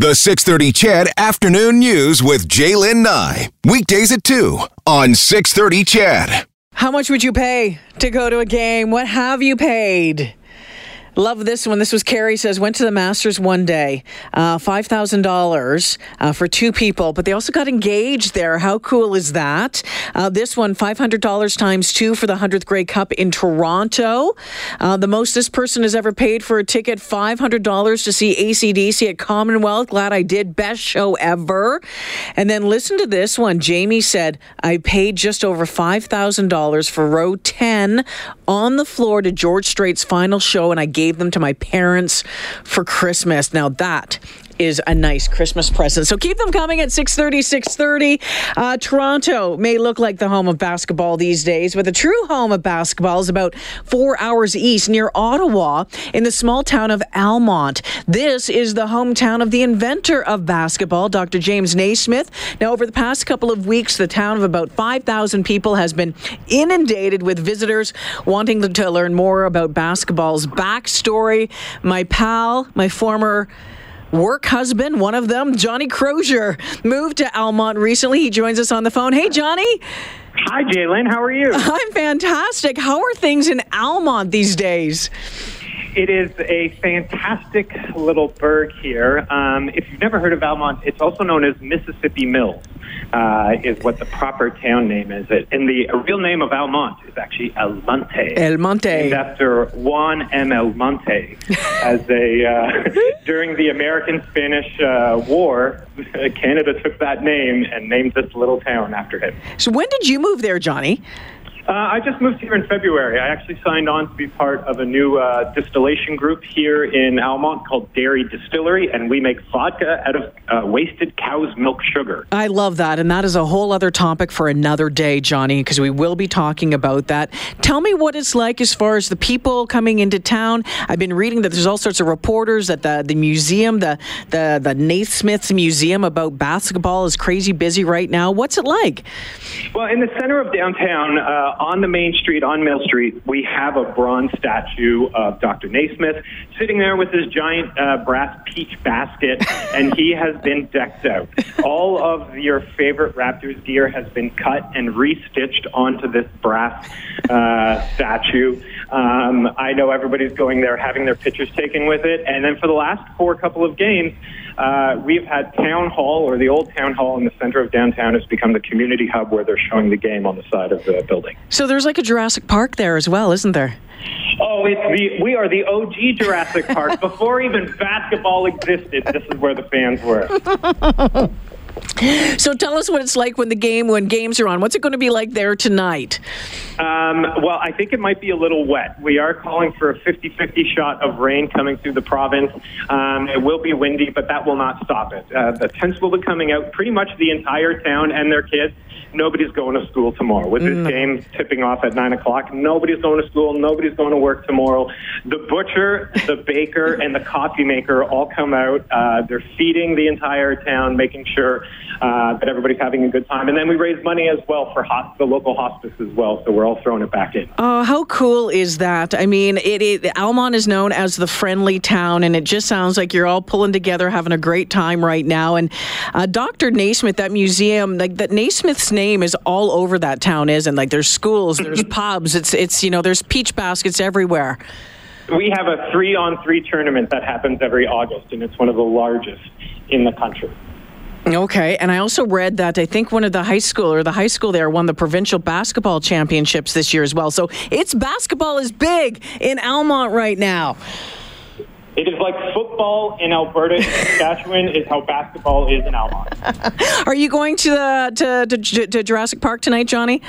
The 630 CHED Afternoon News with Jaylen Nye. Weekdays at 2 on 630 CHED. How much would you pay to go to a game? What have you paid? Love this one. This was Carrie says went to the Masters one day, uh, five thousand uh, dollars for two people, but they also got engaged there. How cool is that? Uh, this one five hundred dollars times two for the hundredth Grey Cup in Toronto. Uh, the most this person has ever paid for a ticket five hundred dollars to see AC/DC at Commonwealth. Glad I did. Best show ever. And then listen to this one. Jamie said I paid just over five thousand dollars for row ten on the floor to George Strait's final show, and I gave them to my parents for Christmas. Now that is a nice Christmas present. So keep them coming at 630, 630. Uh, Toronto may look like the home of basketball these days, but the true home of basketball is about four hours east near Ottawa in the small town of Almonte. This is the hometown of the inventor of basketball, Dr. James Naismith. Now, over the past couple of weeks, the town of about 5,000 people has been inundated with visitors wanting to learn more about basketball's backstory. My pal, my former work husband, one of them, Johnny Crozier, moved to Almonte recently. He joins us on the phone. Hey, Johnny. Hi, Jalen. How are you? I'm fantastic. How are things in Almonte these days? It is a fantastic little burg here. Um, if you've never heard of Almonte, it's also known as Mississippi Mills, uh, is what the proper town name is. It and the real name of Almonte is actually El Monte. El Monte. Named after Juan M. El Monte, as a uh, during the American-Spanish uh, War, Canada took that name and named this little town after him. So when did you move there, Johnny? Uh, I just moved here in February. I actually signed on to be part of a new uh, distillation group here in Almonte called Dairy Distillery, and we make vodka out of uh, wasted cow's milk sugar. I love that, and that is a whole other topic for another day, Johnny, because we will be talking about that. Tell me what it's like as far as the people coming into town. I've been reading that there's all sorts of reporters at the the museum, the the the Naismith's Museum about basketball is crazy busy right now. What's it like? Well, in the center of downtown, uh, on the main street, on Mill Street, we have a bronze statue of Dr. Naismith sitting there with his giant uh, brass peach basket, and he has been decked out. All of your favorite Raptors gear has been cut and restitched onto this brass uh, statue. Um, I know everybody's going there having their pictures taken with it, and then for the last four couple of games, uh, we've had town hall or the old town hall in the center of downtown has become the community hub where they're showing the game on the side of the building. So there's like a Jurassic Park there as well, isn't there? Oh, it's the we are the OG Jurassic Park. Before even basketball existed, this is where the fans were. So tell us what it's like when the game when games are on. What's it going to be like there tonight? Um, well, I think it might be a little wet. We are calling for a 50-50 shot of rain coming through the province. Um, it will be windy, but that will not stop it. Uh, the tents will be coming out pretty much the entire town and their kids. Nobody's going to school tomorrow. With this game tipping off at 9 o'clock, nobody's going to school. Nobody's going to work tomorrow. The butcher, the baker, and the coffee maker all come out. Uh, they're feeding the entire town, making sure uh, that everybody's having a good time. And then we raise money as well for hos- the local hospice as well. So we're all throwing it back in. Oh, how cool is that? I mean, it, it Almonte is known as the friendly town, and it just sounds like you're all pulling together, having a great time right now. And uh, Dr. Naismith, that museum, like that Naismith's name is all over that town, isn't? Like there's schools, there's pubs, it's it's you know, there's peach baskets everywhere. We have a three on three tournament that happens every August, and it's one of the largest in the country. Okay, and I also read that I think one of the high school or the high school there won the provincial basketball championships this year as well. So it's basketball is big in Almonte right now. It is like football in Alberta Saskatchewan is how basketball is in Almonte. Are you going to the to, to, to Jurassic Park tonight, Johnny?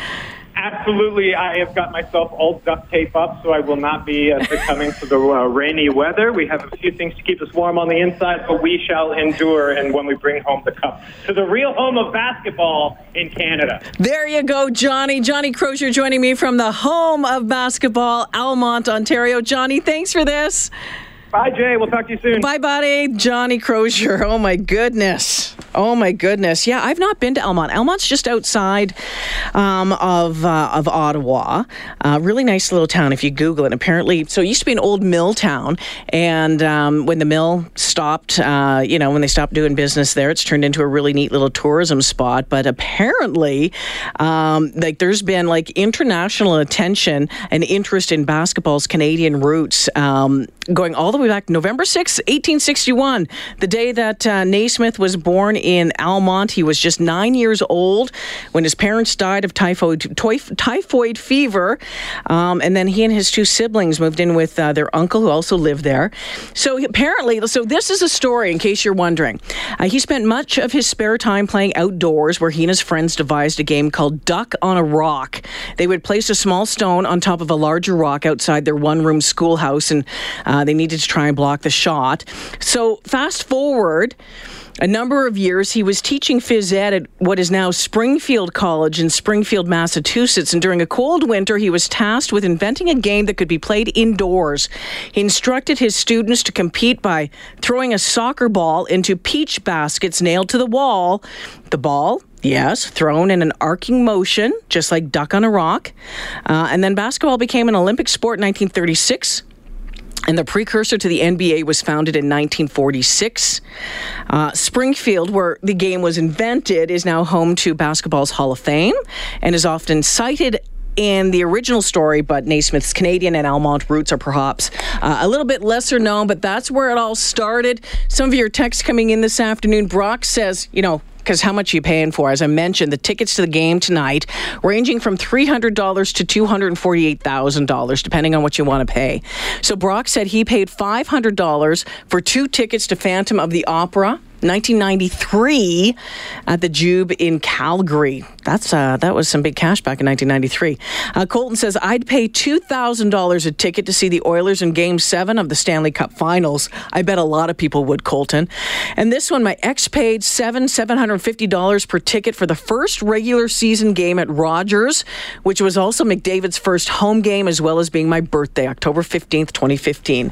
Absolutely, I have got myself all duct tape up, so I will not be uh, succumbing to the uh, rainy weather. We have a few things to keep us warm on the inside, but we shall endure. And when we bring home the cup to the real home of basketball in Canada. There you go, Johnny. Johnny Crozier joining me from the home of basketball, Almonte, Ontario. Johnny, thanks for this. Bye, Jay. We'll talk to you soon. Bye, buddy. Johnny Crozier. Oh, my goodness. Oh my goodness! Yeah, I've not been to Elmont. Elmont's just outside um, of uh, of Ottawa. Uh, really nice little town. If you Google it, apparently, so it used to be an old mill town, and um, when the mill stopped, uh, you know, when they stopped doing business there, it's turned into a really neat little tourism spot. But apparently, um, like there's been like international attention and interest in basketball's Canadian roots, um, going all the way back November 6, 1861, the day that uh, Naismith was born in Almonte. He was just nine years old when his parents died of typhoid typhoid fever, um, and then he and his two siblings moved in with uh, their uncle, who also lived there. So apparently, so this is a story. In case you're wondering, uh, he spent much of his spare time playing outdoors, where he and his friends devised a game called Duck on a Rock. They would place a small stone on top of a larger rock outside their one-room schoolhouse, and uh, they needed to try and block the shot. So fast forward a number of years, he was teaching phys ed at what is now Springfield College in Springfield, Massachusetts. And during a cold winter, he was tasked with inventing a game that could be played indoors. He instructed his students to compete by throwing a soccer ball into peach baskets nailed to the wall. The ball, Yes, thrown in an arcing motion, just like duck on a rock. Uh, and then basketball became an Olympic sport in 1936. And the precursor to the NBA was founded in 1946. Uh, Springfield, where the game was invented, is now home to basketball's Hall of Fame and is often cited in the original story, but Naismith's Canadian and Almonte roots are perhaps uh, a little bit lesser known, but that's where it all started. Some of your texts coming in this afternoon. Brock says, you know, because how much are you paying for? As I mentioned, the tickets to the game tonight ranging from $300 to $248,000, depending on what you want to pay. So Brock said he paid $500 for two tickets to Phantom of the Opera 1993 at the Jube in Calgary. That's uh, that was some big cash back in 1993. Uh, Colton says I'd pay two thousand dollars a ticket to see the Oilers in Game Seven of the Stanley Cup Finals. I bet a lot of people would, Colton. And this one, my ex paid seven seven hundred fifty dollars per ticket for the first regular season game at Rogers, which was also McDavid's first home game, as well as being my birthday, October fifteenth, 2015.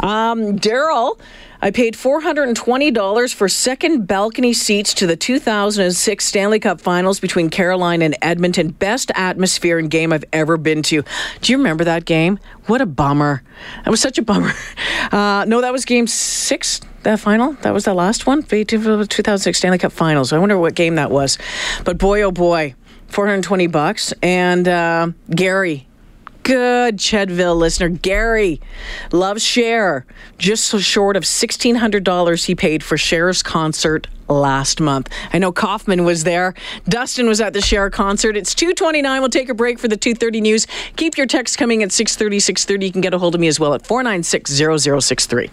Um, Daryl. I paid $420 for second balcony seats to the 2006 Stanley Cup Finals between Carolina and Edmonton. Best atmosphere and game I've ever been to. Do you remember that game? What a bummer. That was such a bummer. Uh, no, that was game six, that final. That was the last one, 2006 Stanley Cup Finals. I wonder what game that was. But boy, oh boy, 420 bucks. And uh, Gary, good Chedville listener, Gary, loves Cher. Just so short of $1,600 he paid for Cher's concert last month. I know Kaufman was there. Dustin was at the Cher concert. It's 229. We'll take a break for the 230 news. Keep your texts coming at 630, 630. You can get a hold of me as well at 496 0063.